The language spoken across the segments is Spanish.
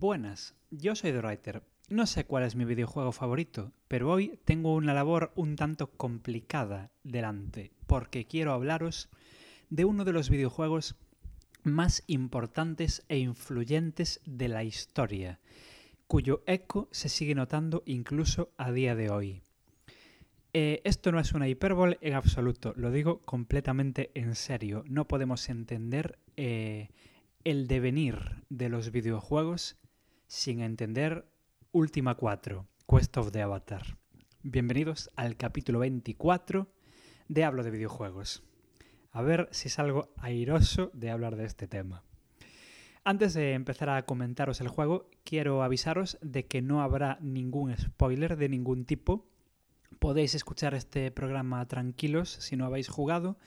Buenas, yo soy The Writer. No sé cuál es mi videojuego favorito, pero hoy tengo una labor un tanto complicada delante, porque quiero hablaros de uno de los videojuegos más importantes e influyentes de la historia, cuyo eco se sigue notando incluso a día de hoy. Eh, esto no es una hipérbole en absoluto, lo digo completamente en serio. No podemos entender eh, el devenir de los videojuegos sin entender Última 4, Quest of the Avatar. Bienvenidos al capítulo 24 de Hablo de videojuegos. A ver si salgo airoso de hablar de este tema. Antes de empezar a comentaros el juego, quiero avisaros de que no habrá ningún spoiler de ningún tipo. Podéis escuchar este programa tranquilos si no habéis jugado,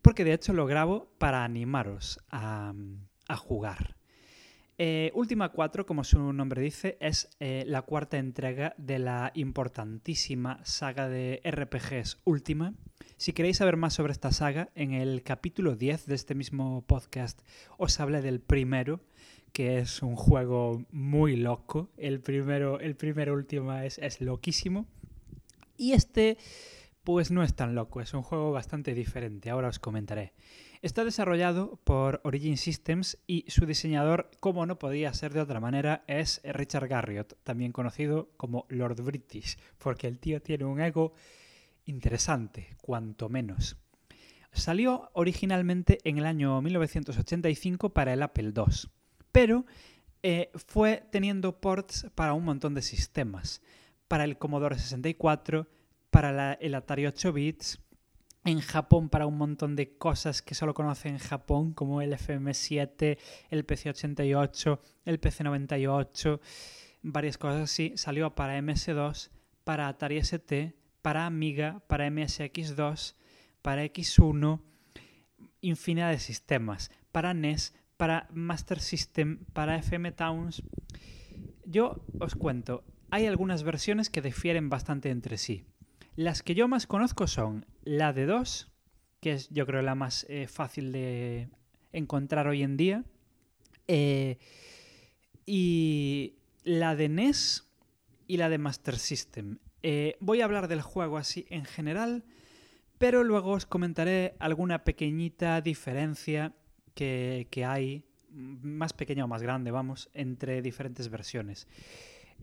porque de hecho lo grabo para animaros a, a jugar. Eh, Última 4, como su nombre dice, es eh, la cuarta entrega de la importantísima saga de RPGs Última. Si queréis saber más sobre esta saga, en el capítulo 10 de este mismo podcast os hablé del primero, que es un juego muy loco. El primero, el primero Última es, es loquísimo. Y este, pues no es tan loco, es un juego bastante diferente. Ahora os comentaré. Está desarrollado por Origin Systems y su diseñador, como no podía ser de otra manera, es Richard Garriott, también conocido como Lord British, porque el tío tiene un ego interesante, cuanto menos. Salió originalmente en el año 1985 para el Apple II, pero eh, fue teniendo ports para un montón de sistemas, para el Commodore 64, para el Atari 8 bits, en Japón para un montón de cosas que solo conocen en Japón, como el FM7, el PC88, el PC98, varias cosas así. Salió para MS2, para Atari ST, para Amiga, para MSX2, para X1, infinidad de sistemas, para NES, para Master System, para FM Towns. Yo os cuento, hay algunas versiones que difieren bastante entre sí. Las que yo más conozco son la de 2, que es yo creo la más eh, fácil de encontrar hoy en día, eh, y la de NES y la de Master System. Eh, voy a hablar del juego así en general, pero luego os comentaré alguna pequeñita diferencia que, que hay, más pequeña o más grande, vamos, entre diferentes versiones.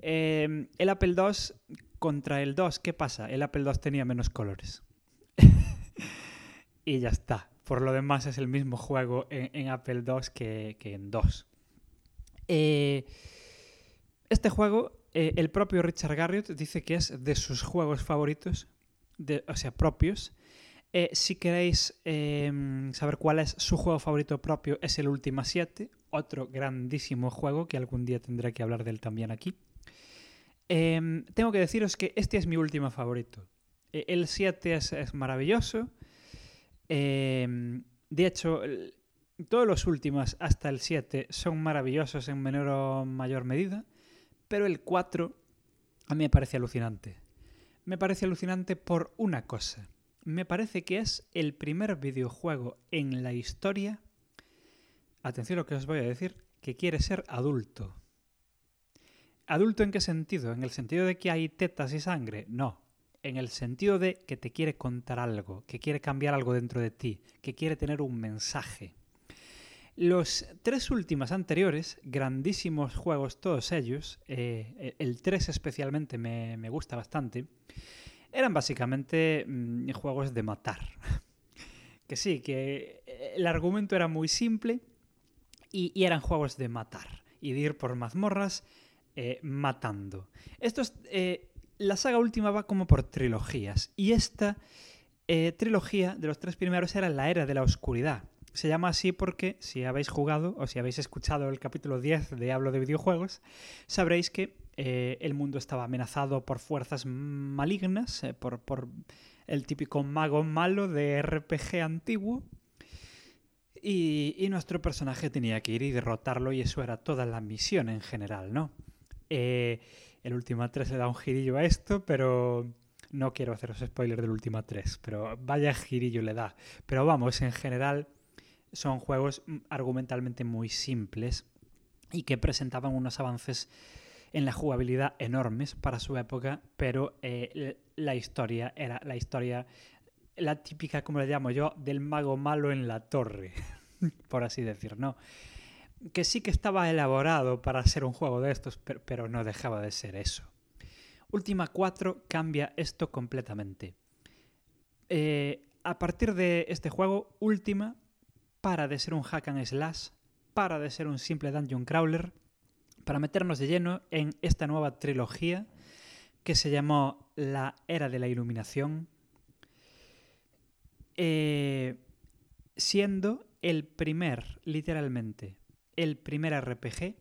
El Apple II contra el 2, ¿qué pasa? El Apple II tenía menos colores. y ya está. Por lo demás es el mismo juego en, Apple II que, en 2. Eh, este juego, eh, el propio Richard Garriott dice que es de sus juegos favoritos, o sea, propios. si queréis em, saber cuál es su juego favorito propio, es el Ultima 7, otro grandísimo juego que algún día tendré que hablar de él también aquí. Em, tengo que deciros que este es mi último favorito. E, el 7 es, maravilloso. Em, de hecho, todos los últimos hasta el 7 son maravillosos en menor o mayor medida. Pero el 4 a mí me parece alucinante. Me parece alucinante por una cosa. Me parece que es el primer videojuego en la historia, atención a lo que os voy a decir, que quiere ser adulto. ¿Adulto en qué sentido? ¿En el sentido de que hay tetas y sangre? No. En el sentido de que te quiere contar algo, que quiere cambiar algo dentro de ti, que quiere tener un mensaje. Los tres últimos anteriores, grandísimos juegos todos ellos, eh, el 3 especialmente me, gusta bastante, eran básicamente mm, juegos de matar. que sí, que el argumento era muy simple y, y eran juegos de matar y de ir por mazmorras eh, matando. Esto es, eh, la saga última va como por trilogías y esta eh, trilogía de los tres primeros era la era de la oscuridad. Se llama así porque si habéis jugado o si habéis escuchado el capítulo 10 de Hablo de videojuegos, sabréis que el mundo estaba amenazado por fuerzas malignas, por, por el típico mago malo de RPG antiguo, y, y, nuestro personaje tenía que ir y derrotarlo y eso era toda la misión en general, ¿no? Eh, el Ultima 3 le da un girillo a esto, pero no quiero haceros spoiler del Ultima 3, pero vaya girillo le da. Pero vamos, en general son juegos argumentalmente muy simples y que presentaban unos avances en la jugabilidad enormes para su época, pero eh, la historia era la historia, la típica, como le llamo yo, del mago malo en la torre, por así decir, ¿no? Que sí que estaba elaborado para ser un juego de estos, pero, no dejaba de ser eso. Última 4 cambia esto completamente. Eh, a partir de este juego, Última para de ser un hack and slash, para de ser un simple dungeon crawler, para meternos de lleno en esta nueva trilogía que se llamó La Era de la Iluminación, eh, siendo el primer, literalmente, el primer RPG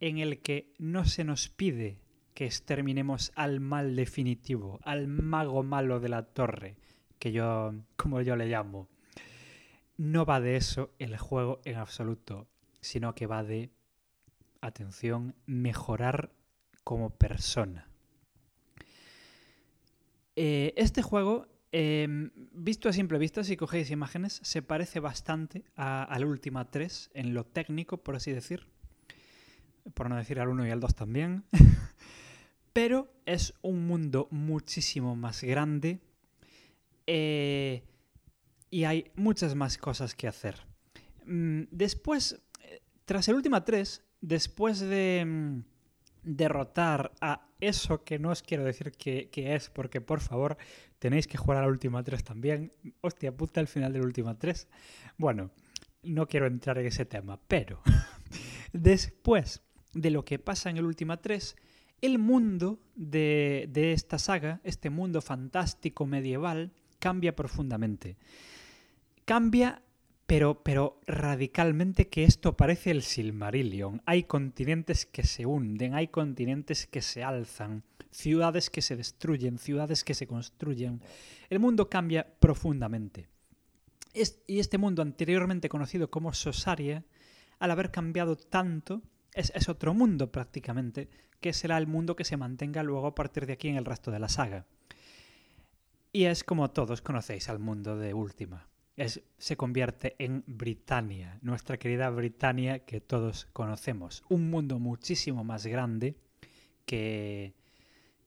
en el que no se nos pide que exterminemos al mal definitivo, al mago malo de la torre, que yo, como yo le llamo. No va de eso el juego en absoluto, sino que va de atención, mejorar como persona. Eh, este juego, em, visto a simple vista, si cogéis imágenes, se parece bastante a, la última 3 en lo técnico, por así decir. Por no decir al 1 y al 2 también. Pero es un mundo muchísimo más grande. Eh, y hay muchas más cosas que hacer. Mm, después, eh, tras el última 3, después de mm, derrotar a eso que no os quiero decir que, es, porque por favor tenéis que jugar a la última 3 también. Hostia puta, el final de la última 3. Bueno, no quiero entrar en ese tema, pero después de lo que pasa en el última 3, el mundo de, de esta saga, este mundo fantástico medieval, cambia profundamente. Cambia pero, pero radicalmente que esto parece el Silmarillion. Hay continentes que se hunden, hay continentes que se alzan, ciudades que se destruyen, ciudades que se construyen. El mundo cambia profundamente. y este mundo anteriormente conocido como Sosaria, al haber cambiado tanto, es, es otro mundo prácticamente, que será el mundo que se mantenga luego a partir de aquí en el resto de la saga. Y es como todos conocéis al mundo de Última se convierte en Britania, nuestra querida Britania que todos conocemos. Un mundo muchísimo más grande que,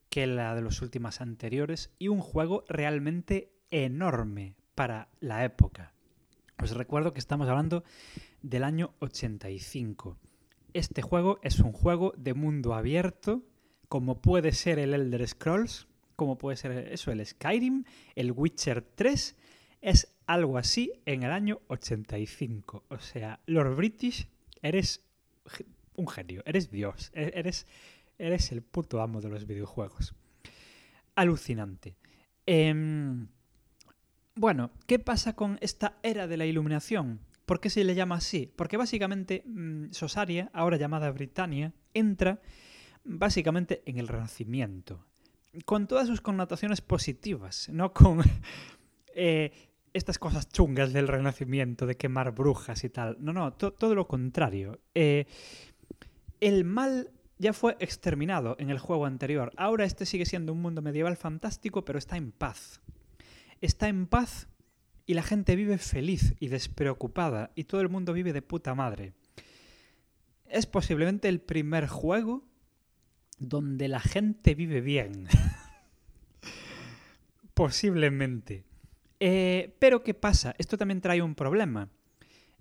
que la de los últimos anteriores y un juego realmente enorme para la época. Os recuerdo que estamos hablando del año 85. Este juego es un juego de mundo abierto, como puede ser el Elder Scrolls, como puede ser eso, el Skyrim, el Witcher 3 es algo así en el año 85. O sea, Lord British, eres un genio, eres Dios, e-, eres, eres el puto amo de los videojuegos. Alucinante. Em, bueno, ¿qué pasa con esta era de la iluminación? ¿Por qué se le llama así? Porque básicamente mm, Sosaria, ahora llamada Britannia, entra básicamente en el Renacimiento, con todas sus connotaciones positivas, no con eh, estas cosas chungas del renacimiento, de quemar brujas y tal. No, no, todo lo contrario. Eh, el mal ya fue exterminado en el juego anterior. Ahora este sigue siendo un mundo medieval fantástico, pero está en paz. Está en paz y la gente vive feliz y despreocupada y todo el mundo vive de puta madre. Es posiblemente el primer juego donde la gente vive bien. posiblemente. Eh, pero ¿qué pasa? Esto también trae un problema.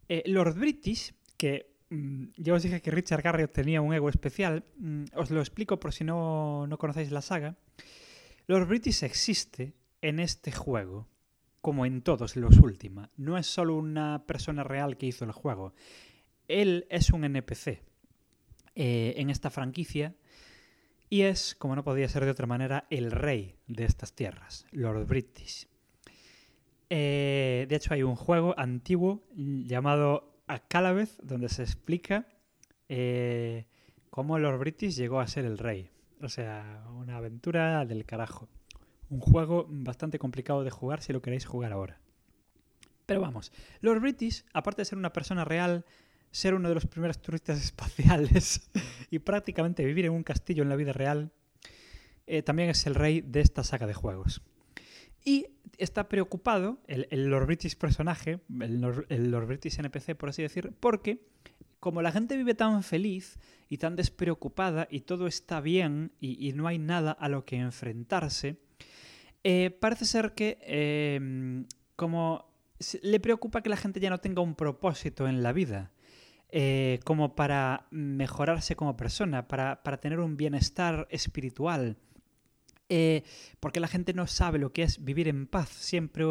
Eh, Lord British, que mm, ya os dije que Richard Garriott tenía un ego especial, mm, os lo explico por si no, no conocéis la saga. Lord British existe en este juego, como en todos los últimos. No es solo una persona real que hizo el juego. Él es un NPC eh, en esta franquicia y es, como no podía ser de otra manera, el rey de estas tierras, Lord British. Eh, de hecho, hay un juego antiguo llamado A Calavez, donde se explica eh, cómo Lord British llegó a ser el rey. O sea, una aventura del carajo. Un juego bastante complicado de jugar si lo queréis jugar ahora. Pero vamos, Lord British, aparte de ser una persona real, ser uno de los primeros turistas espaciales y prácticamente vivir en un castillo en la vida real, eh, también es el rey de esta saga de juegos. Y está preocupado, el, el Lord British personaje, el Lord, el Lord British NPC, por así decir, porque como la gente vive tan feliz y tan despreocupada y todo está bien y, y no hay nada a lo que enfrentarse, eh, parece ser que eh, como le preocupa que la gente ya no tenga un propósito en la vida. Eh, como para mejorarse como persona, para, para tener un bienestar espiritual. Eh, porque la gente no sabe lo que es vivir en paz. Siempre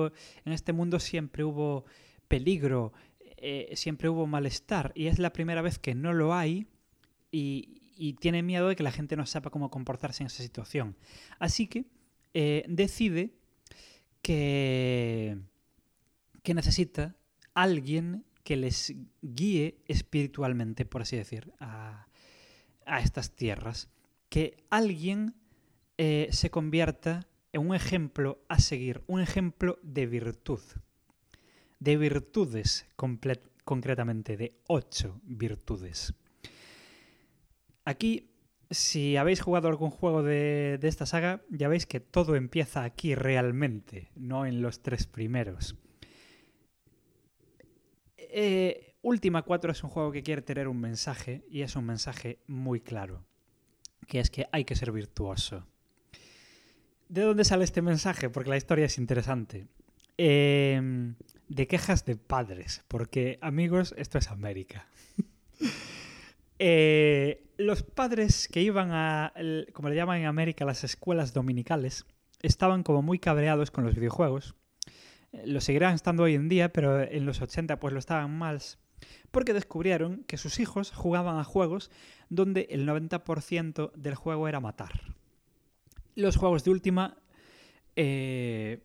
en este mundo siempre hubo peligro, eh, siempre hubo malestar y es la primera vez que no lo hay y, tiene miedo de que la gente no sepa cómo comportarse en esa situación. Así que eh, decide que, que necesita alguien que les guíe espiritualmente, por así decir, a, a estas tierras. Que alguien eh, se convierta en un ejemplo a seguir, un ejemplo de virtud. De virtudes, concretamente, de ocho virtudes. Aquí, si habéis jugado algún juego de, esta saga, ya veis que todo empieza aquí realmente, no en los tres primeros. Eh, Última 4 es un juego que quiere tener un mensaje y es un mensaje muy claro, que es que hay que ser virtuoso. ¿De dónde sale este mensaje? Porque la historia es interesante. Eh, de quejas de padres, porque amigos, esto es América. eh, los padres que iban a, como le llaman en América, las escuelas dominicales, estaban como muy cabreados con los videojuegos. Lo seguirán estando hoy en día, pero en los 80 pues lo estaban más porque descubrieron que sus hijos jugaban a juegos donde el 90% del juego era matar. Los juegos de última eh,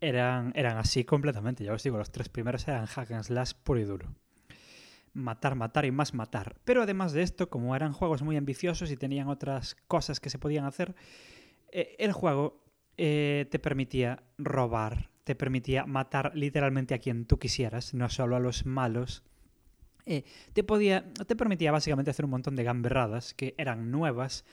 eran, eran así completamente, ya os digo, los tres primeros eran hack and slash puro y duro. Matar, matar y más matar. Pero además de esto, como eran juegos muy ambiciosos y tenían otras cosas que se podían hacer, eh, el juego eh, te permitía robar, te permitía matar literalmente a quien tú quisieras, no solo a los malos. Eh, te, podía, te permitía básicamente hacer un montón de gamberradas que eran nuevas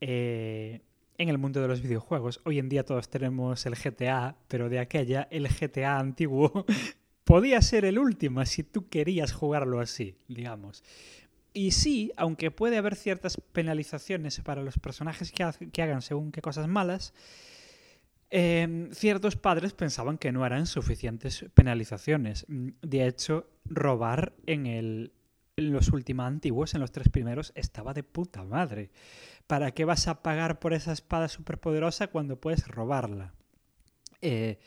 eh, en el mundo de los videojuegos. Hoy en día todos tenemos el GTA, pero de aquella, el GTA antiguo podía ser el último si tú querías jugarlo así, digamos. Y sí, aunque puede haber ciertas penalizaciones para los personajes que, ha que hagan según qué cosas malas, eh, ciertos padres pensaban que no eran suficientes penalizaciones. De hecho, robar en, el, en los últimos antiguos, en los tres primeros, estaba de puta madre. ¿Para qué vas a pagar por esa espada superpoderosa cuando puedes robarla? Eh,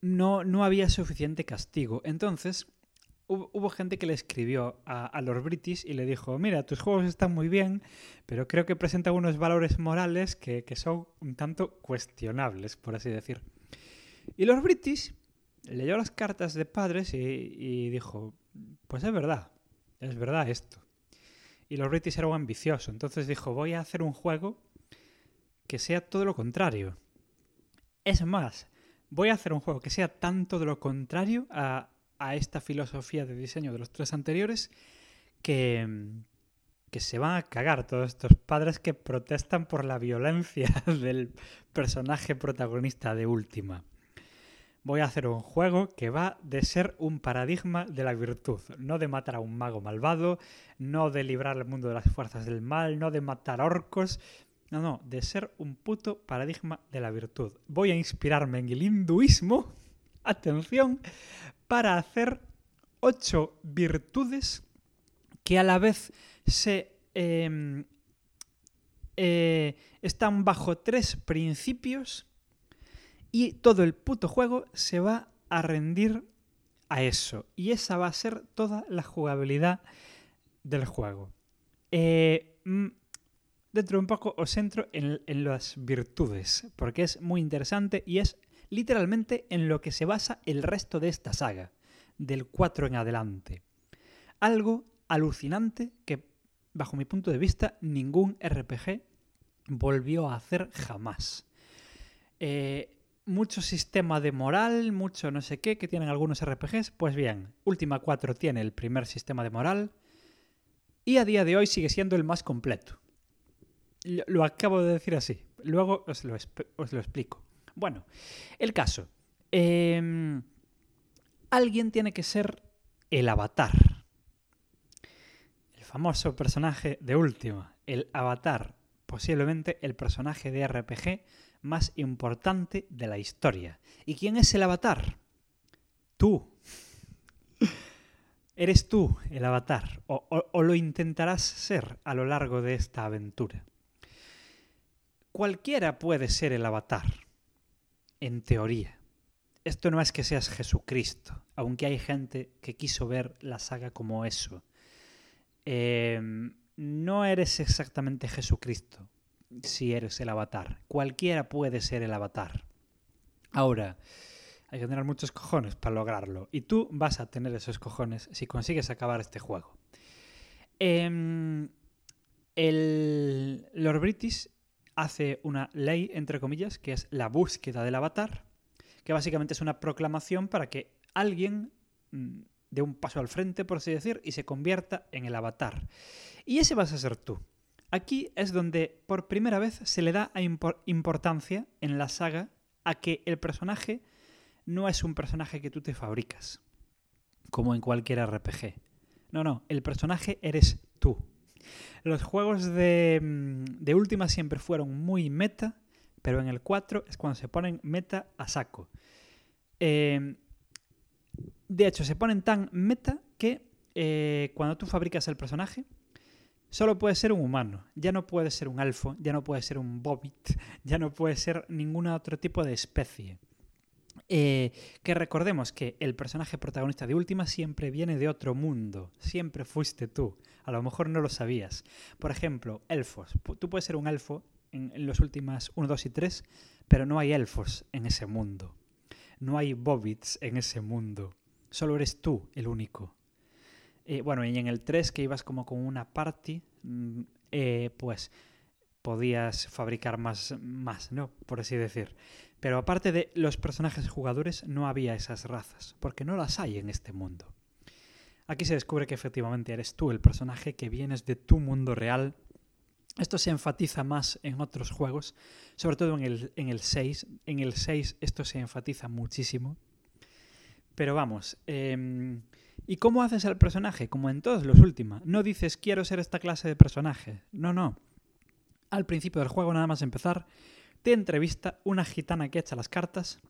no, no había suficiente castigo. Entonces, hubo, gente que le escribió a, los British y le dijo, mira, tus juegos están muy bien, pero creo que presentan unos valores morales que, que son un tanto cuestionables, por así decir. Y los British leyó las cartas de padres y, dijo, pues es verdad, es verdad esto. Y los British eran ambiciosos, entonces dijo, voy a hacer un juego que sea todo lo contrario. Es más, voy a hacer un juego que sea tanto de lo contrario a, a esta filosofía de diseño de los tres anteriores que, que se van a cagar todos estos padres que protestan por la violencia del personaje protagonista de Última. Voy a hacer un juego que va de ser un paradigma de la virtud, no de matar a un mago malvado, no de librar el mundo de las fuerzas del mal, no de matar orcos, no, no, de ser un puto paradigma de la virtud. Voy a inspirarme en el hinduismo, atención, para hacer ocho virtudes que a la vez se eh, eh, están bajo tres principios y todo el puto juego se va a rendir a eso. Y esa va a ser toda la jugabilidad del juego. Eh, dentro de un poco os centro en, en, las virtudes, porque es muy interesante y es literalmente en lo que se basa el resto de esta saga, del 4 en adelante. Algo alucinante que, bajo mi punto de vista, ningún RPG volvió a hacer jamás. Eh, mucho sistema de moral, mucho no sé qué, que tienen algunos RPGs. Pues bien, Última 4 tiene el primer sistema de moral y a día de hoy sigue siendo el más completo. Lo, acabo de decir así. Luego os lo, os lo explico. Bueno, el caso. Em, alguien tiene que ser el avatar. El famoso personaje de última. El avatar. Posiblemente el personaje de RPG más importante de la historia. ¿Y quién es el avatar? Tú. Eres tú el avatar, o, lo intentarás ser a lo largo de esta aventura. Cualquiera puede ser el avatar, en teoría. Esto no es que seas Jesucristo, aunque hay gente que quiso ver la saga como eso. Em, no eres exactamente Jesucristo si eres el avatar. Cualquiera puede ser el avatar. Ahora, hay que tener muchos cojones para lograrlo. Y tú vas a tener esos cojones si consigues acabar este juego. Em, el Lord British hace una ley, entre comillas, que es la búsqueda del avatar, que básicamente es una proclamación para que alguien mm, dé un paso al frente, por así decir, y se convierta en el avatar. Y ese vas a ser tú. Aquí es donde por primera vez se le da importancia en la saga a que el personaje no es un personaje que tú te fabricas, como en cualquier RPG. No, no, el personaje eres tú. Los juegos de, mm, de última siempre fueron muy meta, pero en el 4 es cuando se ponen meta a saco. Em, de hecho, se ponen tan meta que eh, cuando tú fabricas el personaje, solo puede ser un humano. Ya no puede ser un alfo, ya no puede ser un bobit, ya no puede ser ningún otro tipo de especie. Eh, que recordemos que el personaje protagonista de Última siempre viene de otro mundo, siempre fuiste tú, a lo mejor no lo sabías. Por ejemplo, elfos. Tú puedes ser un elfo en, los últimas 1, 2 y 3, pero no hay elfos en ese mundo. No hay bobbits en ese mundo. Solo eres tú el único. Eh, bueno, y en el 3 que ibas como con una party, mm, eh, pues podías fabricar más, más, ¿no? Por así decir. Pero aparte de los personajes jugadores, no había esas razas, porque no las hay en este mundo. Aquí se descubre que efectivamente eres tú el personaje que vienes de tu mundo real. Esto se enfatiza más en otros juegos, sobre todo en el, en el 6. En el 6 esto se enfatiza muchísimo. Pero vamos, em, ¿y cómo haces al personaje? Como en todos los últimos. No dices quiero ser esta clase de personaje. No, no. Al principio del juego, nada más empezar, te entrevista una gitana que echa las cartas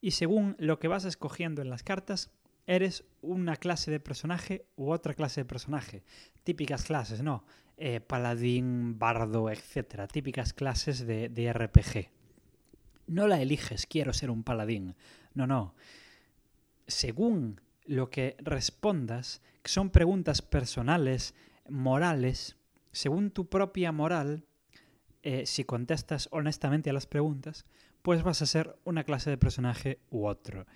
y según lo que vas escogiendo en las cartas, eres una clase de personaje u otra clase de personaje. Típicas clases, ¿no? Eh, paladín, bardo, etc. Típicas clases de, de RPG. No la eliges, quiero ser un paladín. No, no. Según lo que respondas, son preguntas personales, morales, según tu propia moral, eh, si contestas honestamente a las preguntas, pues vas a ser una clase de personaje u otro.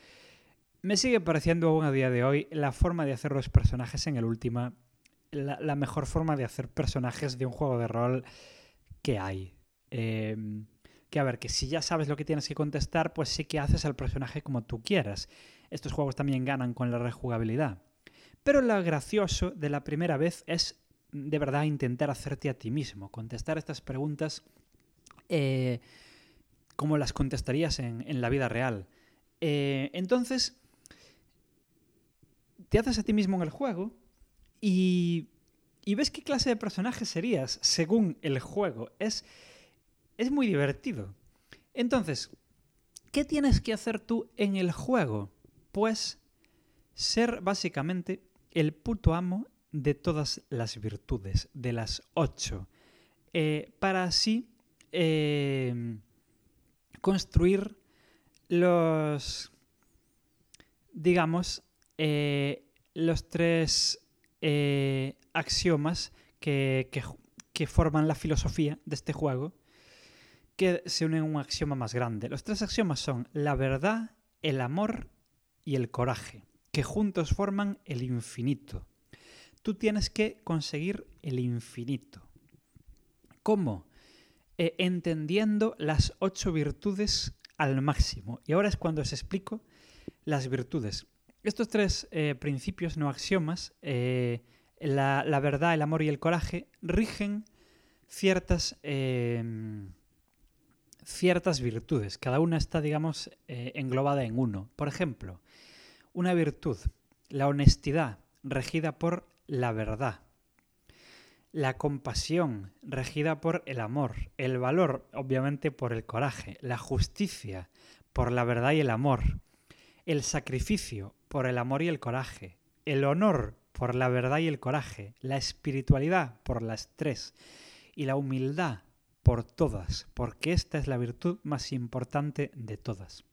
Me sigue pareciendo aún a día de hoy la forma de hacer los personajes en el última, la, mejor forma de hacer personajes de un juego de rol que hay. Em, que a ver, que si ya sabes lo que tienes que contestar, pues sí que haces al personaje como tú quieras. Estos juegos también ganan con la rejugabilidad. Pero lo gracioso de la primera vez es de verdad intentar hacerte a ti mismo, contestar estas preguntas eh, como las contestarías en, la vida real. Eh, entonces, te haces a ti mismo en el juego y, y, ves qué clase de personaje serías según el juego. Es, es muy divertido. Entonces, ¿qué tienes que hacer tú en el juego? Pues ser básicamente el puto amo de todas las virtudes, de las ocho, eh, para así eh, construir los, digamos, eh, los tres axiomas que, que, forman la filosofía de este juego, que se unen a un axioma más grande. Los tres axiomas son la verdad, el amor y el coraje, que juntos forman el infinito tú tienes que conseguir el infinito. ¿Cómo? Eh, entendiendo las ocho virtudes al máximo. Y ahora es cuando os explico las virtudes. Estos tres eh, principios, no axiomas, eh, la, verdad, el amor y el coraje, rigen ciertas, ciertas virtudes. Cada una está, digamos, eh, englobada en uno. Por ejemplo, una virtud, la honestidad, regida por la verdad. La compasión, regida por el amor. El valor, obviamente, por el coraje. La justicia, por la verdad y el amor. El sacrificio, por el amor y el coraje. El honor, por la verdad y el coraje. La espiritualidad, por las tres. Y la humildad, por todas, porque esta es la virtud más importante de todas.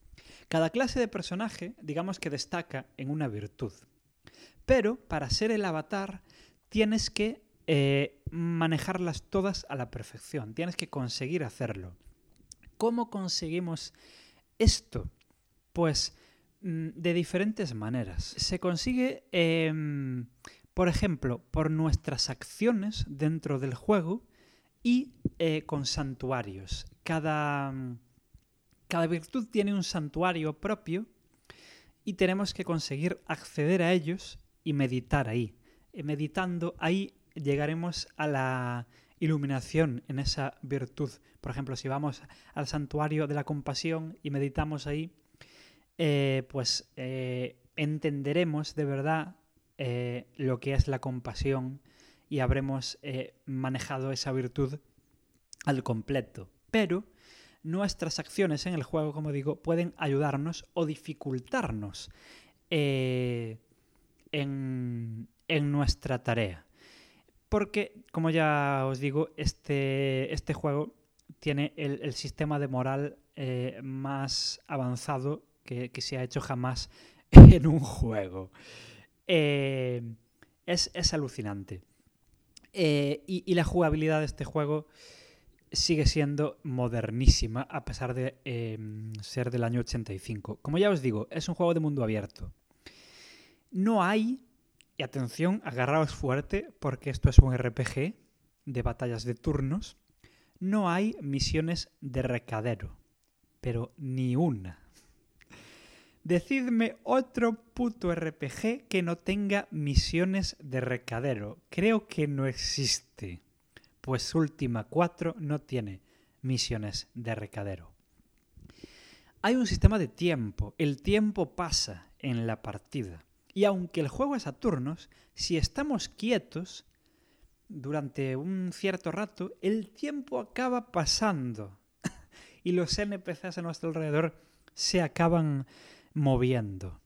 Cada clase de personaje, digamos que destaca en una virtud. Pero para ser el avatar tienes que eh, manejarlas todas a la perfección, tienes que conseguir hacerlo. ¿Cómo conseguimos esto? Pues mm, de diferentes maneras. Se consigue, em, por ejemplo, por nuestras acciones dentro del juego y eh, con santuarios. Cada, cada virtud tiene un santuario propio y tenemos que conseguir acceder a ellos y meditar ahí. Eh, meditando ahí llegaremos a la iluminación en esa virtud. Por ejemplo, si vamos al santuario de la compasión y meditamos ahí, eh, pues entenderemos de verdad lo que es la compasión y habremos manejado esa virtud al completo. Pero nuestras acciones en el juego, como digo, pueden ayudarnos o dificultarnos eh, en, nuestra tarea. Porque, como ya os digo, este, este juego tiene el, sistema de moral eh, más avanzado que, se ha hecho jamás en un juego. es, es, alucinante. Eh, y, la jugabilidad de este juego sigue siendo modernísima a pesar de em, ser del año 85. Como ya os digo, es un juego de mundo abierto. No hay, y atención, agarraos fuerte porque esto es un RPG de batallas de turnos, no hay misiones de recadero, pero ni una. Decidme otro puto RPG que no tenga misiones de recadero. Creo que no existe. Pues Última 4 no tiene misiones de recadero. Hay un sistema de tiempo. El tiempo pasa en la partida. Y aunque el juego es a turnos, si estamos quietos durante un cierto rato, el tiempo acaba pasando. y los NPCs a nuestro alrededor se acaban moviendo.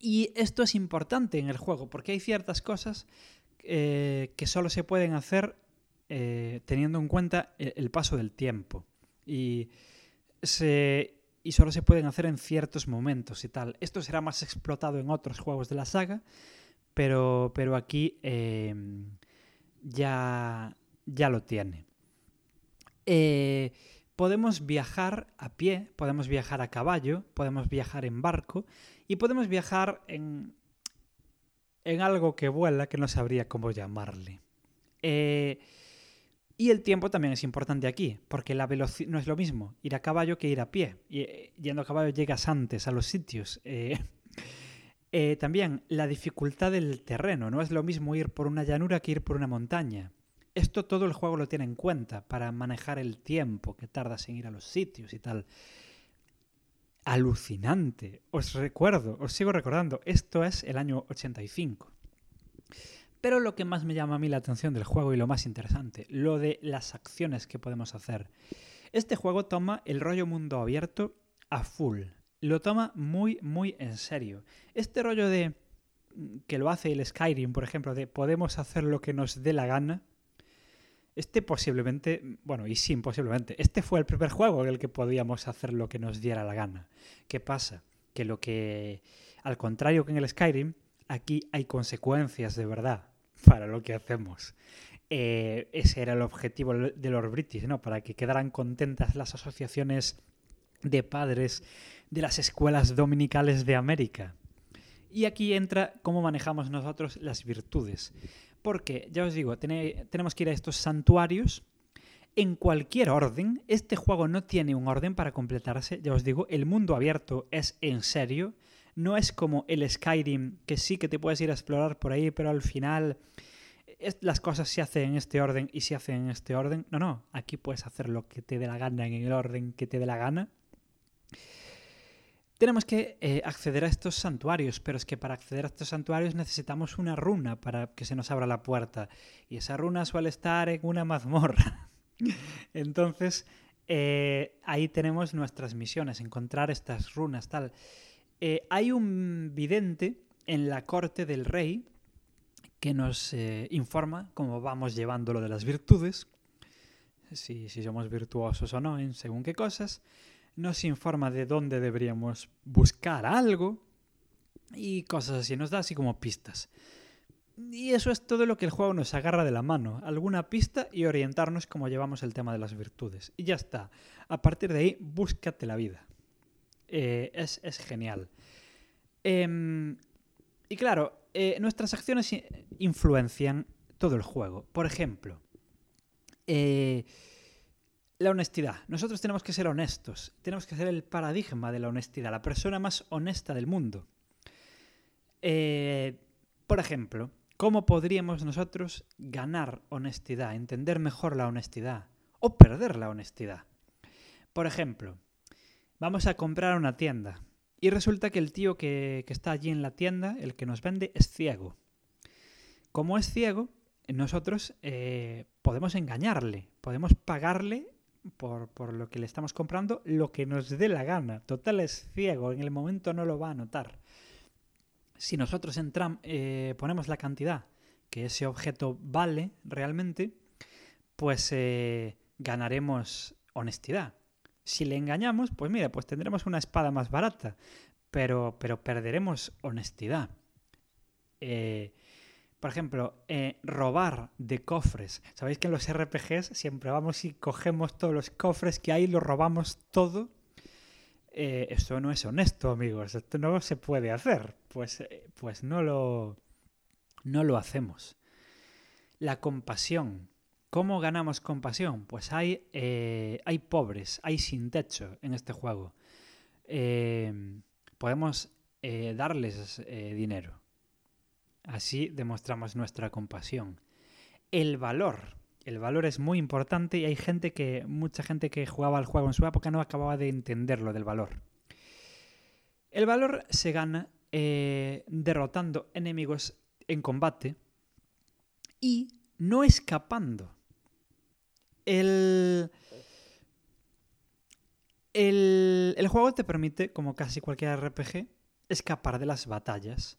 Y esto es importante en el juego porque hay ciertas cosas eh, que solo se pueden hacer eh, teniendo en cuenta el, paso del tiempo. Y, y solo se pueden hacer en ciertos momentos y tal. Esto será más explotado en otros juegos de la saga, pero, pero aquí em, ya, ya lo tiene. Eh, podemos viajar a pie, podemos viajar a caballo, podemos viajar en barco y podemos viajar en, en algo que vuela que no sabría cómo llamarle. Eh, y el tiempo también es importante aquí, porque la velocidad no es lo mismo ir a caballo que ir a pie. Y, eh, yendo a caballo llegas antes a los sitios. Eh, también la dificultad del terreno. No es lo mismo ir por una llanura que ir por una montaña. Esto todo el juego lo tiene en cuenta para manejar el tiempo que tardas en ir a los sitios y tal. Alucinante. Os recuerdo, os sigo recordando, esto es el año 85. Pero lo que más me llama a mí la atención del juego y lo más interesante, lo de las acciones que podemos hacer. Este juego toma el rollo mundo abierto a full. Lo toma muy, muy en serio. Este rollo de que lo hace el Skyrim, por ejemplo, de podemos hacer lo que nos dé la gana, este posiblemente, bueno, y sí, posiblemente, este fue el primer juego en el que podíamos hacer lo que nos diera la gana. ¿Qué pasa? Que lo que, al contrario que en el Skyrim, aquí hay consecuencias de verdad para lo que hacemos. Eh, ese era el objetivo de los British, ¿no? Para que quedaran contentas las asociaciones de padres de las escuelas dominicales de América. Y aquí entra cómo manejamos nosotros las virtudes. Porque, ya os digo, tenemos que ir a estos santuarios en cualquier orden. Este juego no tiene un orden para completarse. Ya os digo, el mundo abierto es en serio. No es como el Skyrim, que sí que te puedes ir a explorar por ahí, pero al final las cosas se hacen en este orden y se hacen en este orden. No, no, aquí puedes hacer lo que te dé la gana en el orden que te dé la gana. Tenemos que eh, acceder a estos santuarios, pero es que para acceder a estos santuarios necesitamos una runa para que se nos abra la puerta. Y esa runa suele estar en una mazmorra. Entonces, eh, ahí tenemos nuestras misiones, encontrar estas runas, tal. Eh, hay un vidente en la corte del rey que nos informa cómo vamos llevando lo de las virtudes, si, somos virtuosos o no según qué cosas nos informa de dónde deberíamos buscar algo y cosas así, nos da así como pistas. Y eso es todo lo que el juego nos agarra de la mano, alguna pista y orientarnos como llevamos el tema de las virtudes. Y ya está. A partir de ahí, búscate la vida. Eh, es, genial. Em, y claro, eh, nuestras acciones influencian todo el juego. Por ejemplo, eh, la honestidad. Nosotros tenemos que ser honestos. Tenemos que ser el paradigma de la honestidad, la persona más honesta del mundo. Por ejemplo, ¿cómo podríamos nosotros ganar honestidad, entender mejor la honestidad o perder la honestidad? Por ejemplo, vamos a comprar una tienda y resulta que el tío que, está allí en la tienda, el que nos vende, es ciego. Como es ciego, nosotros eh, podemos engañarle, podemos pagarle por, lo que le estamos comprando lo que nos dé la gana. Total es ciego, en el momento no lo va a notar. Si nosotros eh, ponemos la cantidad que ese objeto vale realmente, pues eh, ganaremos honestidad. Si le engañamos, pues mira, pues tendremos una espada más barata, pero, pero perderemos honestidad. Eh, por ejemplo, eh, robar de cofres. Sabéis que en los RPGs siempre vamos y cogemos todos los cofres que hay, lo robamos todo. Eh, esto no es honesto, amigos. Esto no se puede hacer. Pues, eh, pues no, lo, no lo hacemos. La compasión. ¿Cómo ganamos compasión? Pues hay, hay pobres, hay sin techo en este juego. podemos darles dinero Así demostramos nuestra compasión. El valor. El valor es muy importante y hay gente que, mucha gente que jugaba al juego en su época no acababa de entender lo del valor. El valor se gana eh, derrotando enemigos en combate y no escapando. El, el, el, juego te permite, como casi cualquier RPG, escapar de las batallas,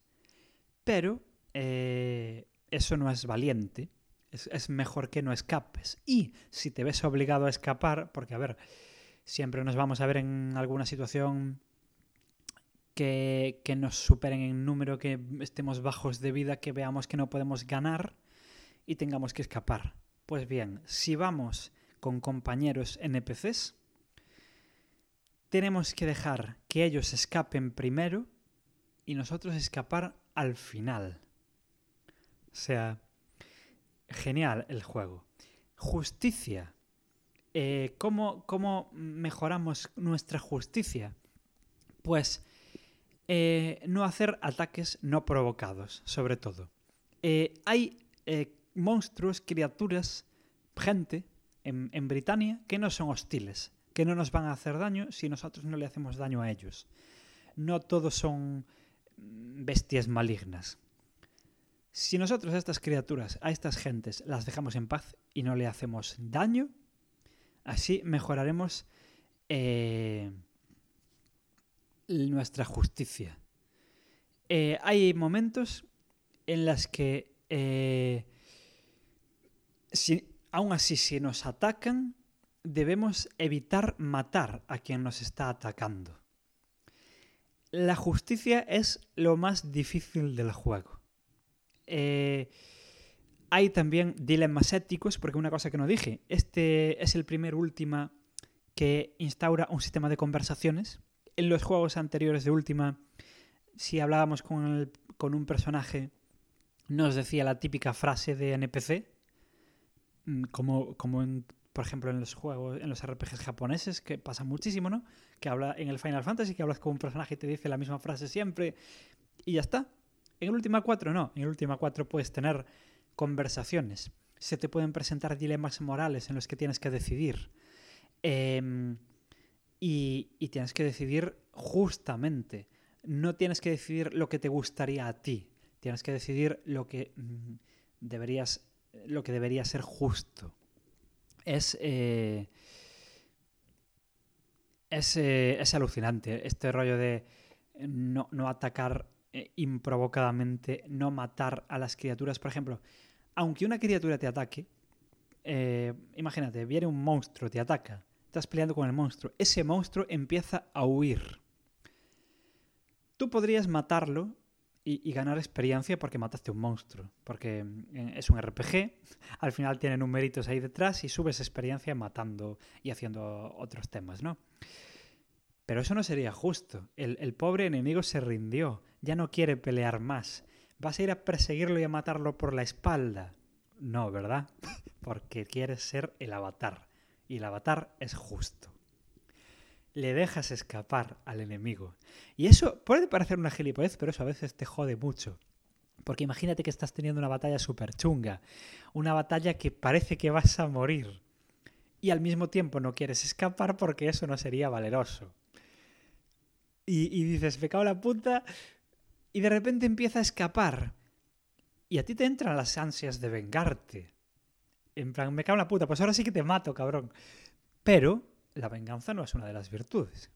pero eh, eso no es valiente. Es, mejor que no escapes. Y si te ves obligado a escapar, porque a ver, siempre nos vamos a ver en alguna situación que, que, nos superen en número, que estemos bajos de vida, que veamos que no podemos ganar y tengamos que escapar. Pues bien, si vamos con compañeros NPCs, tenemos que dejar que ellos escapen primero y nosotros escapar al final. O sea, genial el juego. Justicia. Eh, ¿cómo, mejoramos nuestra justicia? Pues eh, no hacer ataques no provocados, sobre todo. Eh, hay monstruos, criaturas, gente en, en Britania que no son hostiles, que no nos van a hacer daño si nosotros no le hacemos daño a ellos. No todos son bestias malignas. Si nosotros a estas criaturas, a estas gentes, las dejamos en paz y no le hacemos daño, así mejoraremos eh, nuestra justicia. Eh, hay momentos en los que, eh, aún así, si nos atacan, debemos evitar matar a quien nos está atacando. La justicia es lo más difícil del juego. Eh, hay también dilemas éticos, porque una cosa que no dije, este es el primer Última que instaura un sistema de conversaciones. En los juegos anteriores de Última, si hablábamos con, con un personaje, nos decía la típica frase de NPC, como, como en, por ejemplo en los juegos, en los RPGs japoneses, que pasa muchísimo, ¿no? Que habla en el Final Fantasy, que hablas con un personaje y te dice la misma frase siempre, y ya está. En el Última 4 no, en el Última 4 puedes tener conversaciones, se te pueden presentar dilemas morales en los que tienes que decidir. Em, y, y tienes que decidir justamente. No tienes que decidir lo que te gustaría a ti. Tienes que decidir lo que mm, deberías, lo que debería ser justo. Es, eh, es, eh, es, alucinante este rollo de no, no atacar eh, improvocadamente, no matar a las criaturas. Por ejemplo, aunque una criatura te ataque, eh, imagínate, viene un monstruo, te ataca, estás peleando con el monstruo, ese monstruo empieza a huir. Tú podrías matarlo y, ganar experiencia porque mataste un monstruo, porque mm, es un RPG, al final tiene numeritos ahí detrás y subes experiencia matando y haciendo otros temas, ¿no? Pero eso no sería justo. El, el pobre enemigo se rindió, ya no quiere pelear más. ¿Vas a ir a perseguirlo y a matarlo por la espalda? No, ¿verdad? Porque quieres ser el avatar. Y el avatar es justo. Le dejas escapar al enemigo. Y eso puede parecer una gilipollez, pero eso a veces te jode mucho. Porque imagínate que estás teniendo una batalla súper chunga. Una batalla que parece que vas a morir. Y al mismo tiempo no quieres escapar porque eso no sería valeroso. Y, y dices, me cago en la punta, y de repente empieza a escapar. Y a ti te entran las ansias de vengarte. En plan, me cago en la puta, pues ahora sí que te mato, cabrón. Pero la venganza no es una de las virtudes.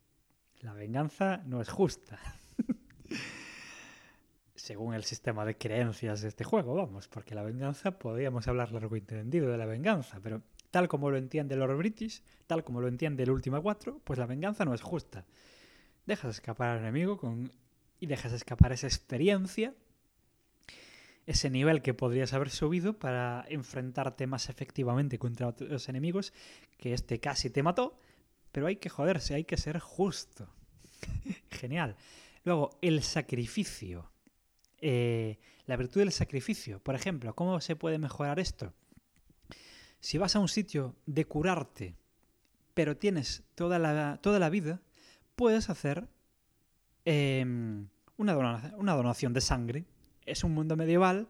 La venganza no es justa. Según el sistema de creencias de este juego, vamos, porque la venganza, podríamos hablar largo y entendido de la venganza, pero tal como lo entiende Lord British, tal como lo entiende el último 4, pues la venganza no es justa. Dejas escapar al enemigo con y dejas escapar esa experiencia, ese nivel que podrías haber subido para enfrentarte más efectivamente contra otros enemigos, que este casi te mató, pero hay que joderse, hay que ser justo. Genial. Luego, el sacrificio. Eh, la virtud del sacrificio. Por ejemplo, ¿cómo se puede mejorar esto? Si vas a un sitio de curarte, pero tienes toda la, toda la vida, puedes hacer eh, una, donación, una donación de sangre. Es un mundo medieval,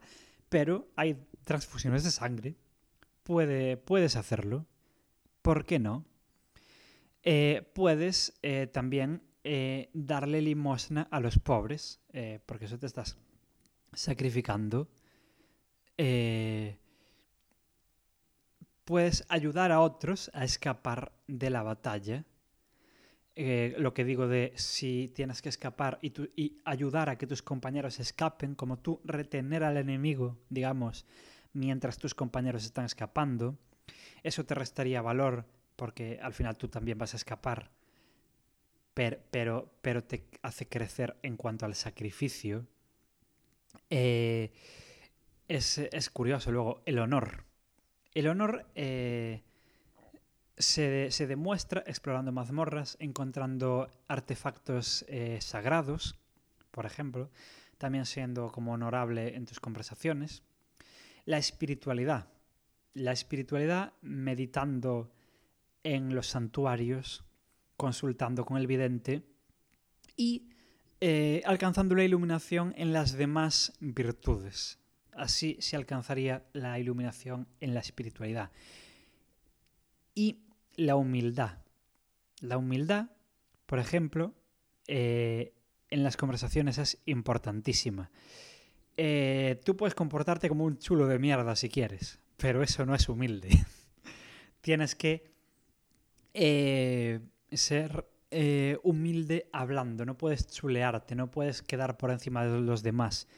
pero hay transfusiones de sangre. Puede, puedes hacerlo. ¿Por qué no? Eh, puedes eh, también eh, darle limosna a los pobres, porque eso te estás sacrificando. Puedes ayudar a otros a escapar de la batalla lo que digo de si tienes que escapar y ayudar a que tus compañeros escapen, como tú retener al enemigo, digamos, mientras tus compañeros están escapando, eso te restaría valor porque al final tú también vas a escapar, pero, pero, te hace crecer en cuanto al sacrificio. Eh, es, es, curioso luego el honor. El honor... Eh, se, se, demuestra explorando mazmorras, encontrando artefactos eh, sagrados, por ejemplo, también siendo como honorable en tus conversaciones. La espiritualidad. La espiritualidad meditando en los santuarios, consultando con el vidente y eh, alcanzando la iluminación en las demás virtudes. Así se alcanzaría la iluminación en la espiritualidad. Y la humildad. La humildad, por ejemplo, eh, en las conversaciones es importantísima. Eh, tú puedes comportarte como un chulo de mierda si quieres, pero eso no es humilde. Tienes que eh, ser eh, humilde hablando, no puedes chulearte, no puedes quedar por encima de los demás.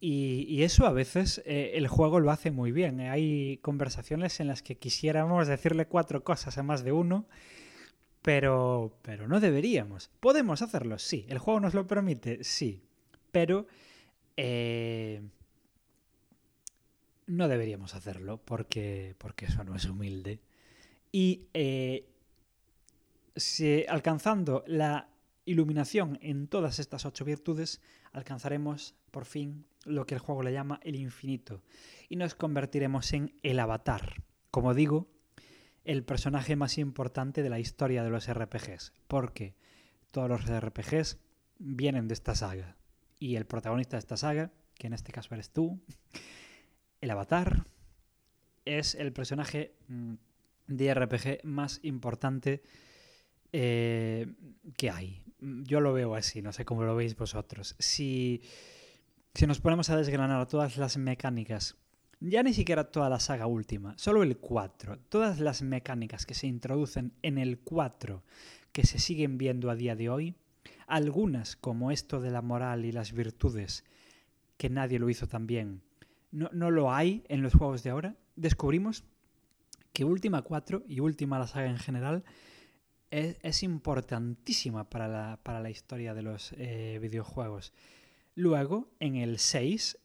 Y, eso a veces eh, el juego lo hace muy bien. Hay conversaciones en las que quisiéramos decirle cuatro cosas a más de uno, pero, pero no deberíamos. ¿Podemos hacerlo? Sí. ¿El juego nos lo permite? Sí. Pero no deberíamos hacerlo porque, porque eso no es humilde. Y eh, si, alcanzando la iluminación en todas estas ocho virtudes, alcanzaremos por fin lo que el juego le llama el infinito y nos convertiremos en el avatar. Como digo, el personaje más importante de la historia de los RPGs, porque todos los RPGs vienen de esta saga y el protagonista de esta saga, que en este caso eres tú, el avatar es el personaje mm, de RPG más importante eh, que hay. Yo lo veo así, no sé cómo lo veis vosotros. Si, si nos ponemos a desgranar todas las mecánicas, ya ni siquiera toda la saga última, solo el 4, todas las mecánicas que se introducen en el 4 que se siguen viendo a día de hoy, algunas como esto de la moral y las virtudes, que nadie lo hizo tan bien, no, no lo hay en los juegos de ahora, descubrimos que Última 4 y Última la saga en general es, importantísima para la, para la, historia de los eh, videojuegos. Luego, en el 6,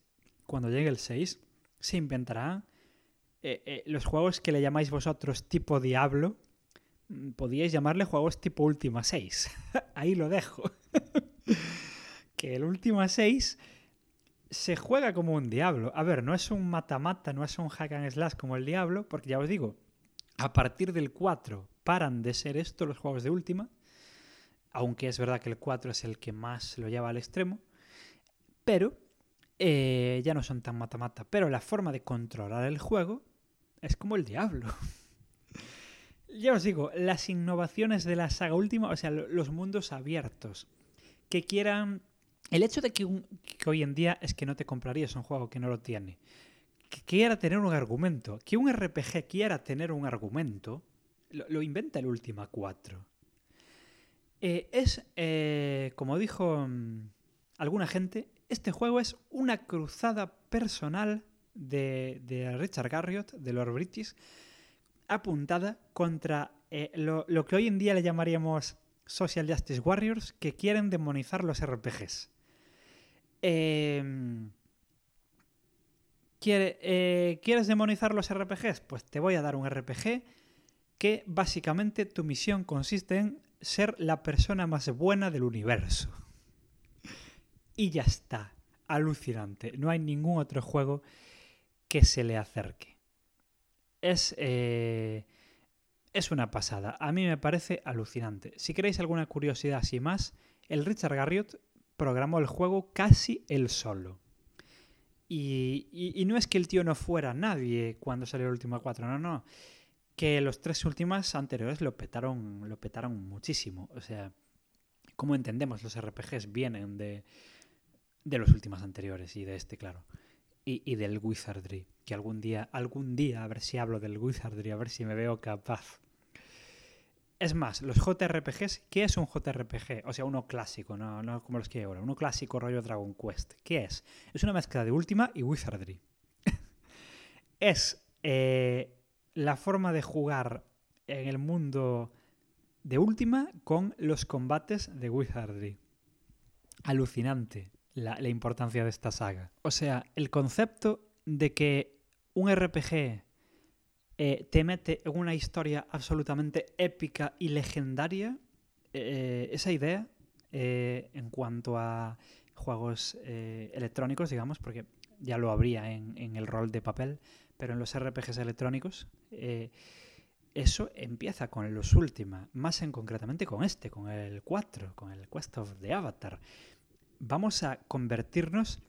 cuando llegue el 6, se inventará eh, eh, los juegos que le llamáis vosotros tipo Diablo. Mm, podíais llamarle juegos tipo Última 6. Ahí lo dejo. que el Última 6 se juega como un Diablo. A ver, no es un mata-mata, no es un hack and slash como el Diablo, porque ya os digo, a partir del 4 paran de ser esto los juegos de última, aunque es verdad que el 4 es el que más lo lleva al extremo, pero eh, ya no son tan mata-mata. Pero la forma de controlar el juego es como el diablo. ya os digo, las innovaciones de la saga última, o sea, los mundos abiertos, que quieran... El hecho de que, hoy en día es que no te comprarías un juego que no lo tiene que quiera tener un argumento, que un RPG quiera tener un argumento, lo, inventa el Última 4. Eh, es, eh, como dijo mm, alguna gente, este juego es una cruzada personal de, Richard Garriott, de Lord British, apuntada contra eh, lo, que hoy en día le llamaríamos Social Justice Warriors, que quieren demonizar los RPGs. Em, ¿Quieres demonizar los RPGs? Pues te voy a dar un RPG que básicamente tu misión consiste en ser la persona más buena del universo. Y ya está. Alucinante. No hay ningún otro juego que se le acerque. Es, eh, es una pasada. A mí me parece alucinante. Si queréis alguna curiosidad así más, el Richard Garriott programó el juego casi él solo. Y, no es que el tío no fuera nadie cuando salió el último 4, no, no que los tres últimas anteriores lo petaron, lo petaron muchísimo. O sea, como entendemos, los RPGs vienen de, de los últimos anteriores y de este, claro. Y, y, del Wizardry. Que algún día, algún día, a ver si hablo del Wizardry, a ver si me veo capaz. Es más, los JRPGs, ¿qué es un JRPG? O sea, uno clásico, no, no como los que hay ahora. Uno clásico rollo Dragon Quest. ¿Qué es? Es una mezcla de Última y Wizardry. es eh, la forma de jugar en el mundo de última con los combates de Wizardry. Alucinante la, importancia de esta saga. O sea, el concepto de que un RPG eh, te mete en una historia absolutamente épica y legendaria, eh, esa idea eh, en cuanto a juegos electrónicos, digamos, porque ya lo habría en el rol de papel, pero en los RPGs electrónicos eso empieza con los últimos, más en concretamente con este, con el 4, con el Quest of the Avatar. Vamos a convertirnos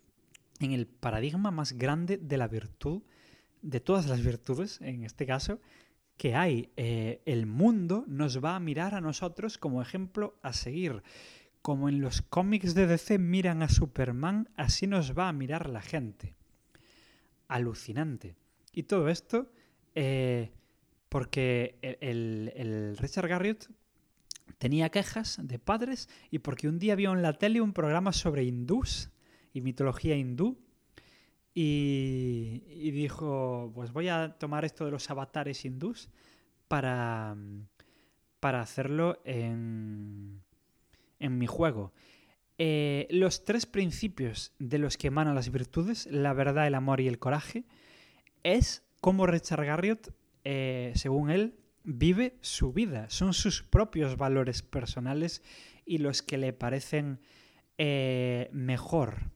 en el paradigma más grande de la virtud, de todas las virtudes, en este caso, que hay. Eh, el mundo nos va a mirar a nosotros como ejemplo a seguir. Como en los cómics de DC miran a Superman, así nos va a mirar la gente. Alucinante. Y todo esto eh, porque el, Richard Garriott tenía quejas de padres y porque un día vio en la tele un programa sobre hindús y mitología hindú y, dijo, pues voy a tomar esto de los avatares hindús para, para hacerlo en, en mi juego. Eh, los tres principios de los que emanan las virtudes, la verdad, el amor y el coraje, es cómo Richard Garriott, eh, según él, vive su vida. Son sus propios valores personales y los que le parecen eh, mejor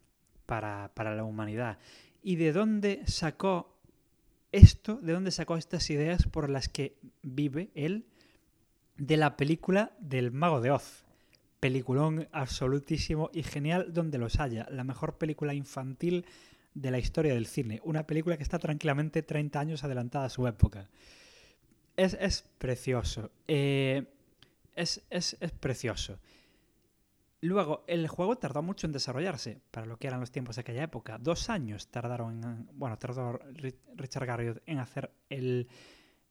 para, la humanidad. ¿Y de dónde sacó esto? ¿De dónde sacó estas ideas por las que vive él? De la película del Mago de Oz. Peliculón absolutísimo y genial donde los haya. La mejor película infantil de la historia del cine. Una película que está tranquilamente 30 años adelantada a su época. Es, es precioso. Eh, es, es, es, precioso. Luego, el juego tardó mucho en desarrollarse, para lo que eran los tiempos de aquella época. Dos años tardaron en, Bueno, tardó Richard Garriott en hacer el,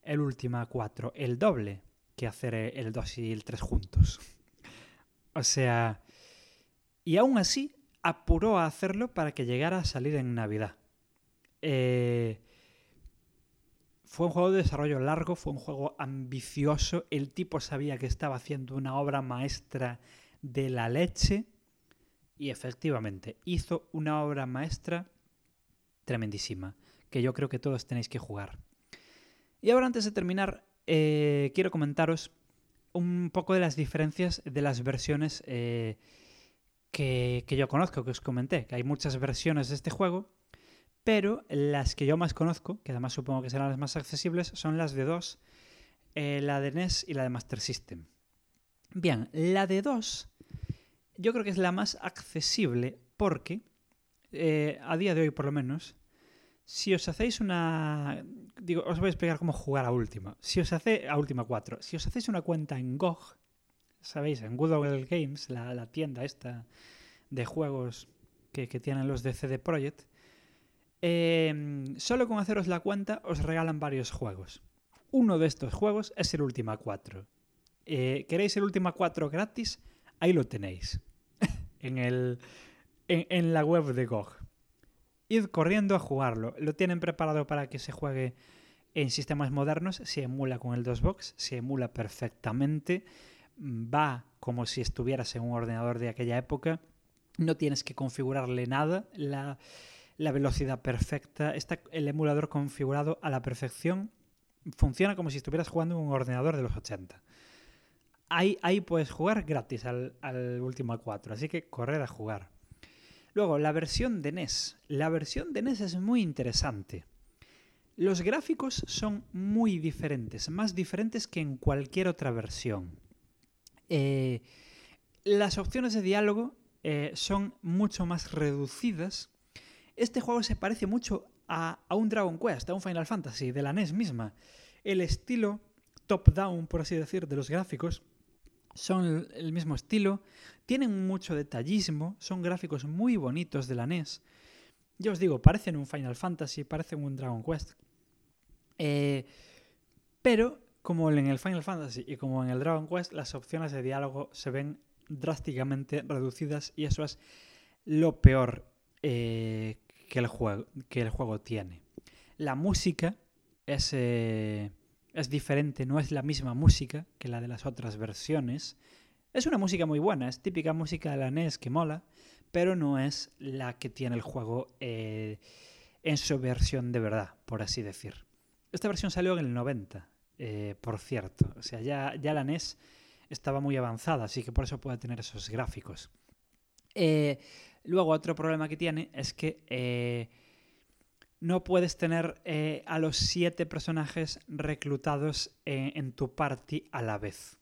el Ultima 4, el doble que hacer el 2 y el 3 juntos. O sea... Y aún así, apuró a hacerlo para que llegara a salir en Navidad. Eh, fue un juego de desarrollo largo, fue un juego ambicioso. El tipo sabía que estaba haciendo una obra maestra de la leche. Y efectivamente, hizo una obra maestra tremendísima, que yo creo que todos tenéis que jugar. Y ahora antes de terminar, eh, quiero comentaros un poco de las diferencias de las versiones eh, que, yo conozco, que os comenté, que hay muchas versiones de este juego, pero las que yo más conozco, que además supongo que serán las más accesibles, son las de 2, eh, la de NES y la de Master System. Bien, la de 2 yo creo que es la más accesible porque, eh, a día de hoy por lo menos, si os hacéis una... Digo, os voy a explicar cómo jugar a Última. Si os hace... A Última 4. Si os hacéis una cuenta en GOG, ¿sabéis? En Google Games, la, tienda esta de juegos que, tienen los de CD Projekt, em, solo con haceros la cuenta os regalan varios juegos. Uno de estos juegos es el Última 4. Eh, ¿Queréis el Última 4 gratis? Ahí lo tenéis. en, la web de GOG id corriendo a jugarlo. Lo tienen preparado para que se juegue en sistemas modernos, se emula con el DOSBox, se emula perfectamente, va como si estuvieras en un ordenador de aquella época, no tienes que configurarle nada, la, velocidad perfecta, está el emulador configurado a la perfección, funciona como si estuvieras jugando en un ordenador de los 80. Ahí, puedes jugar gratis al, al último 4, así que corred a jugar. Luego, la versión de NES. La versión de NES es muy interesante. Los gráficos son muy diferentes, más diferentes que en cualquier otra versión. Eh, las opciones de diálogo eh, son mucho más reducidas. Este juego se parece mucho a, a, un Dragon Quest, a un Final Fantasy de la NES misma. El estilo top-down, por así decir, de los gráficos son el mismo estilo, tienen mucho detallismo, son gráficos muy bonitos de la NES. Yo os digo, parecen un Final Fantasy, parecen un Dragon Quest. Eh, pero, como en el Final Fantasy y como en el Dragon Quest, las opciones de diálogo se ven drásticamente reducidas y eso es lo peor eh, que, el juego, que el juego tiene. La música es... Eh, es diferente, no es la misma música que la de las otras versiones. Es una música muy buena, es típica música de la NES que mola, pero no es la que tiene el juego eh, en su versión de verdad, por así decir. Esta versión salió en el 90, eh, por cierto. O sea, ya, ya la NES estaba muy avanzada, así que por eso puede tener esos gráficos. Eh, luego, otro problema que tiene es que no puedes tener eh, a los siete personajes reclutados eh, en tu party a la vez,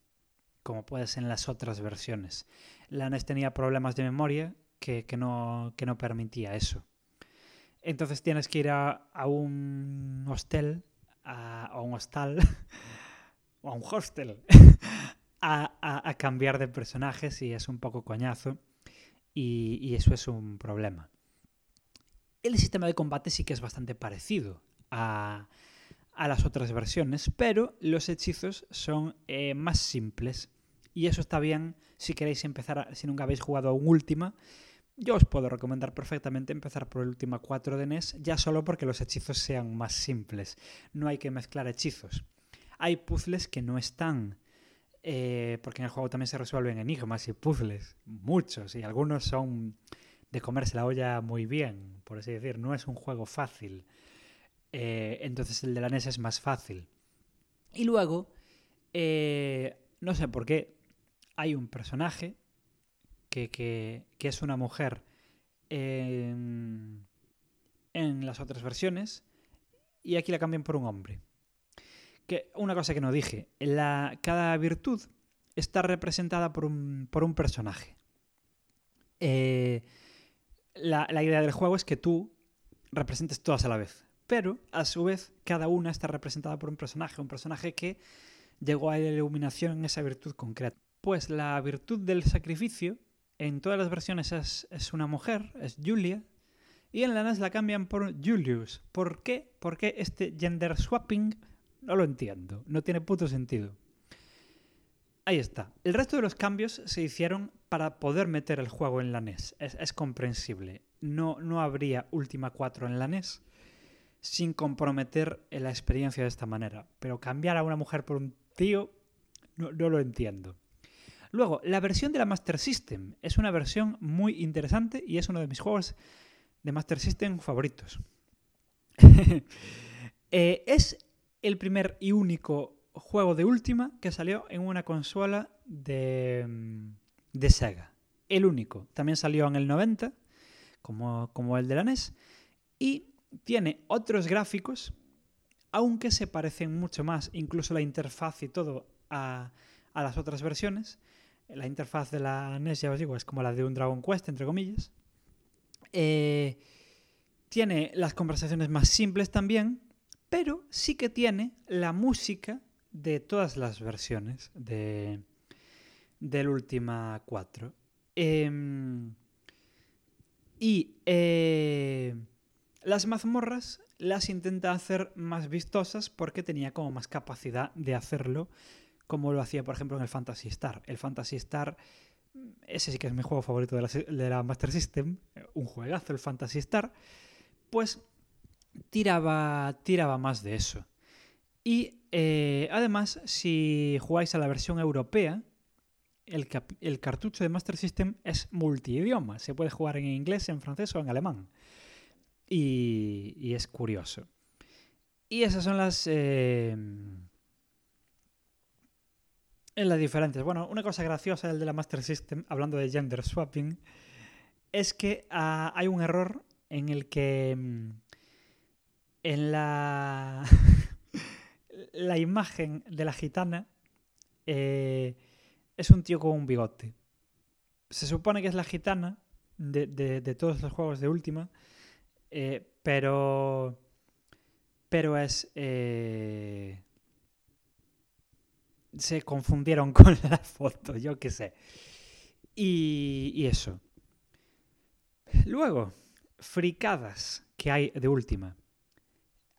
como puedes en las otras versiones. La NES tenía problemas de memoria que, no, no, permitía eso. Entonces tienes que ir a, un hostel, a, un hostal, o a un hostel, a, cambiar de personajes y es un poco coñazo y eso es un problema. El sistema de combate sí que es bastante parecido a, las otras versiones, pero los hechizos son eh, más simples. Y eso está bien si queréis empezar, si nunca habéis jugado a un Ultima. Yo os puedo recomendar perfectamente empezar por el Ultima 4 de NES, ya solo porque los hechizos sean más simples. No hay que mezclar hechizos. Hay puzzles que no están, eh, porque en el juego también se resuelven enigmas y puzzles, muchos, y algunos son de comerse la olla muy bien, por así decir. No es un juego fácil. Eh, entonces el de la NES es más fácil. Y luego, eh, no sé por qué, hay un personaje que, es una mujer en, las otras versiones y aquí la cambian por un hombre. Que una cosa que no dije, la, cada virtud está representada por un, por un personaje. Eh, la, idea del juego es que tú representes todas a la vez. Pero, a su vez, cada una está representada por un personaje, un personaje que llegó a la iluminación en esa virtud concreta. Pues la virtud del sacrificio, en todas las versiones es, una mujer, es Julia, y en la NES la cambian por Julius. ¿Por qué? Porque este gender swapping no lo entiendo, no tiene puto sentido. Ahí está. El resto de los cambios se hicieron para poder meter el juego en la NES. Es, comprensible. No, no habría Última 4 en la NES sin comprometer la experiencia de esta manera. Pero cambiar a una mujer por un tío, no, no lo entiendo. Luego, la versión de la Master System es una versión muy interesante y es uno de mis juegos de Master System favoritos. Eh, es el primer y único juego de última que salió en una consola de, mm, de Sega. El único. También salió en el 90, como, como el de la NES. Y tiene otros gráficos, aunque se parecen mucho más, incluso la interfaz y todo, a, a las otras versiones. La interfaz de la NES, ya os digo, es como la de un Dragon Quest, entre comillas. Eh, tiene las conversaciones más simples también, pero sí que tiene la música de todas las versiones de, del Última 4. Em, y eh, las mazmorras las intenta hacer más vistosas porque tenía como más capacidad de hacerlo, como lo hacía, por ejemplo, en el Fantasy Star. El Fantasy Star ese sí que es mi juego favorito de la, Master System, un juegazo, el Fantasy Star, pues tiraba, tiraba más de eso. Y eh, además, si jugáis a la versión europea, el, cartucho de Master System es multidioma. Se puede jugar en inglés, en francés o en alemán. Y, es curioso. Y esas son las... Eh, las diferentes. Bueno, una cosa graciosa del de la Master System, hablando de gender swapping, es que ah, hay un error en el que mm, en la, la imagen de la gitana eh, es un tío con un bigote. Se supone que es la gitana de, todos los juegos de última, eh, pero, pero es... Eh, se confundieron con la foto, yo qué sé. Y, eso. Luego, fricadas que hay de última.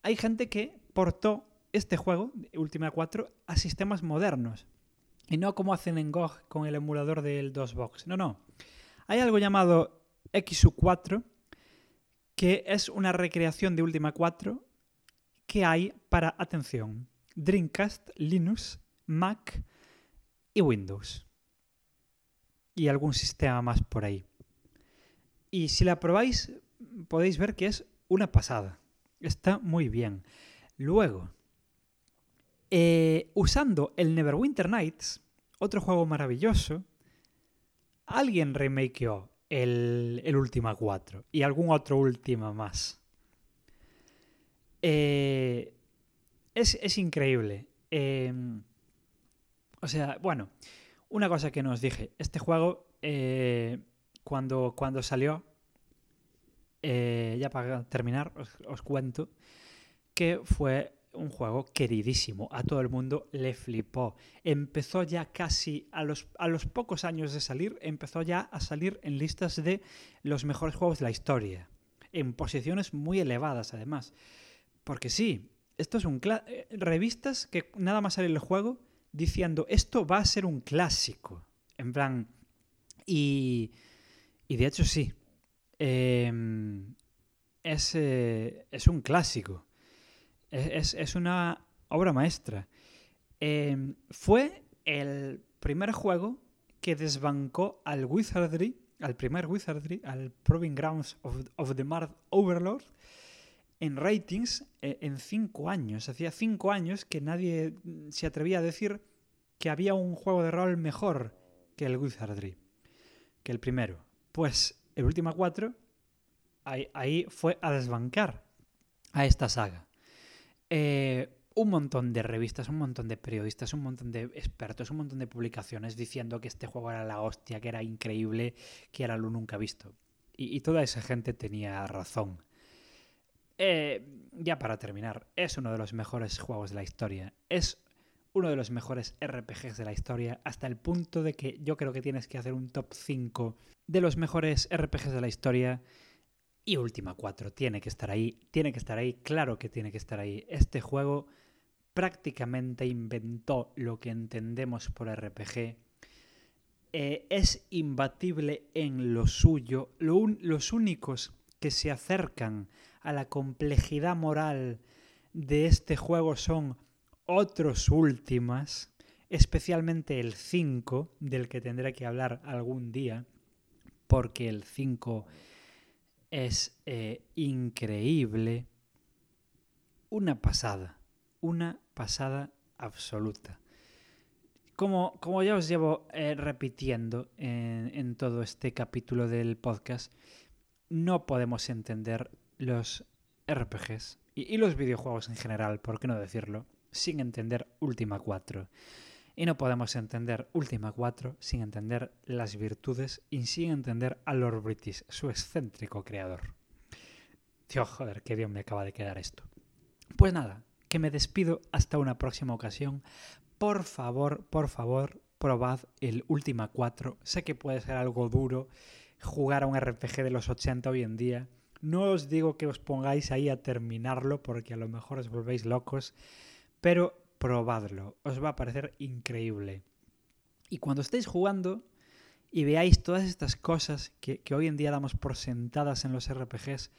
Hay gente que portó este juego, Última 4, a sistemas modernos. Y no como hacen en GOG con el emulador del DOSBox. No, no. Hay algo llamado XU4, que es una recreación de Última 4 que hay para, atención, Dreamcast, Linux Mac y Windows. Y algún sistema más por ahí. Y si la probáis, podéis ver que es una pasada. Está muy bien. Luego, eh, usando el Neverwinter Nights, otro juego maravilloso, alguien remakeó el, el Ultima 4 y algún otro Ultima más. Eh, es, increíble. Em, o sea, bueno, una cosa que nos dije, este juego, eh, cuando, cuando salió, eh, ya para terminar, os, cuento que fue un juego queridísimo. A todo el mundo le flipó. Empezó ya casi a los, a los pocos años de salir, empezó ya a salir en listas de los mejores juegos de la historia. En posiciones muy elevadas, además. Porque sí, esto es un... Eh, revistas que nada más sale el juego diciendo, esto va a ser un clásico. En plan, y, y de hecho sí. Em, es, eh, es, un clásico. Es, una obra maestra. Em, fue el primer juego que desbancó al Wizardry, al primer Wizardry, al Proving Grounds of, the Mart Overlord, en ratings eh, en cinco años. Hacía cinco años que nadie se atrevía a decir que había un juego de rol mejor que el Wizardry, que el primero. Pues el último cuatro, ahí, fue a desbancar a esta saga. Eh, un montón de revistas, un montón de periodistas, un montón de expertos, un montón de publicaciones diciendo que este juego era la hostia, que era increíble, que era lo nunca visto. y toda esa gente tenía razón. Eh, ya para terminar, es uno de los mejores juegos de la historia. Es uno de los mejores RPGs de la historia, hasta el punto de que yo creo que tienes que hacer un top 5 de los mejores RPGs de la historia. Y Última 4 tiene que estar ahí, tiene que estar ahí, claro que tiene que estar ahí. Este juego prácticamente inventó lo que entendemos por RPG. Eh, es imbatible en lo suyo. los únicos que se acercan a la complejidad moral de este juego son otros últimas, especialmente el 5, del que tendré que hablar algún día, porque el 5 es eh, increíble. Una pasada, una pasada absoluta. Como, como ya os llevo eh, repitiendo en, en todo este capítulo del podcast, no podemos entender los RPGs y, los videojuegos en general, por qué no decirlo, sin entender Ultima 4. Y no podemos entender Ultima 4 sin entender las virtudes y sin entender a Lord British, su excéntrico creador. Tío, joder, qué bien me acaba de quedar esto. Pues nada, que me despido hasta una próxima ocasión. Por favor, por favor, probad el Ultima 4. Sé que puede ser algo duro jugar a un RPG de los 80 hoy en día. No os digo que os pongáis ahí a terminarlo porque a lo mejor os volvéis locos, pero probadlo, os va a parecer increíble. Y cuando estéis jugando y veáis todas estas cosas que, hoy en día damos por sentadas en los RPGs,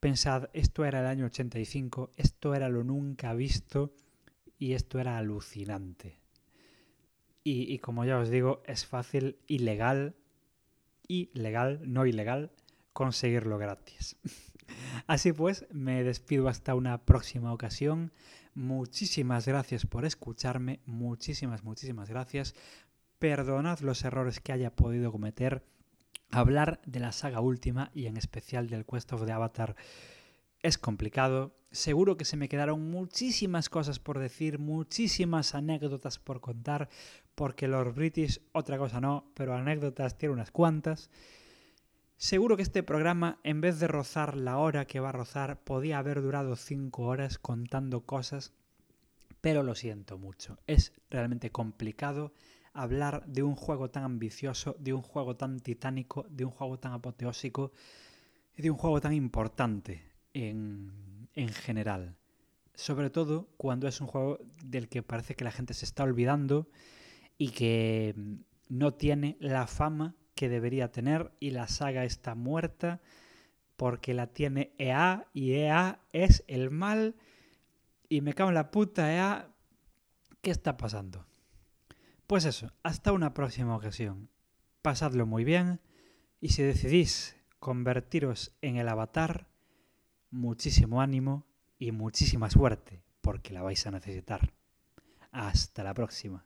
pensad, esto era el año 85, esto era lo nunca visto y esto era alucinante. Y, y como ya os digo, es fácil y legal y legal, no ilegal, conseguirlo gratis. Así pues, me despido hasta una próxima ocasión. Muchísimas gracias por escucharme, muchísimas, muchísimas gracias. Perdonad los errores que haya podido cometer. Hablar de la saga última y en especial del Quest of the Avatar es complicado. Seguro que se me quedaron muchísimas cosas por decir, muchísimas anécdotas por contar, porque Lord British, otra cosa no, pero anécdotas tiene unas cuantas. Seguro que este programa, en vez de rozar la hora que va a rozar, podía haber durado cinco horas contando cosas, pero lo siento mucho. Es realmente complicado hablar de un juego tan ambicioso, de un juego tan titánico, de un juego tan apoteósico y de un juego tan importante en, en general. Sobre todo cuando es un juego del que parece que la gente se está olvidando y que no tiene la fama que debería tener y la saga está muerta porque la tiene EA y EA es el mal y me cago en la puta EA. ¿Qué está pasando? Pues eso, hasta una próxima ocasión. Pasadlo muy bien y si decidís convertiros en el avatar, muchísimo ánimo y muchísima suerte porque la vais a necesitar. Hasta la próxima.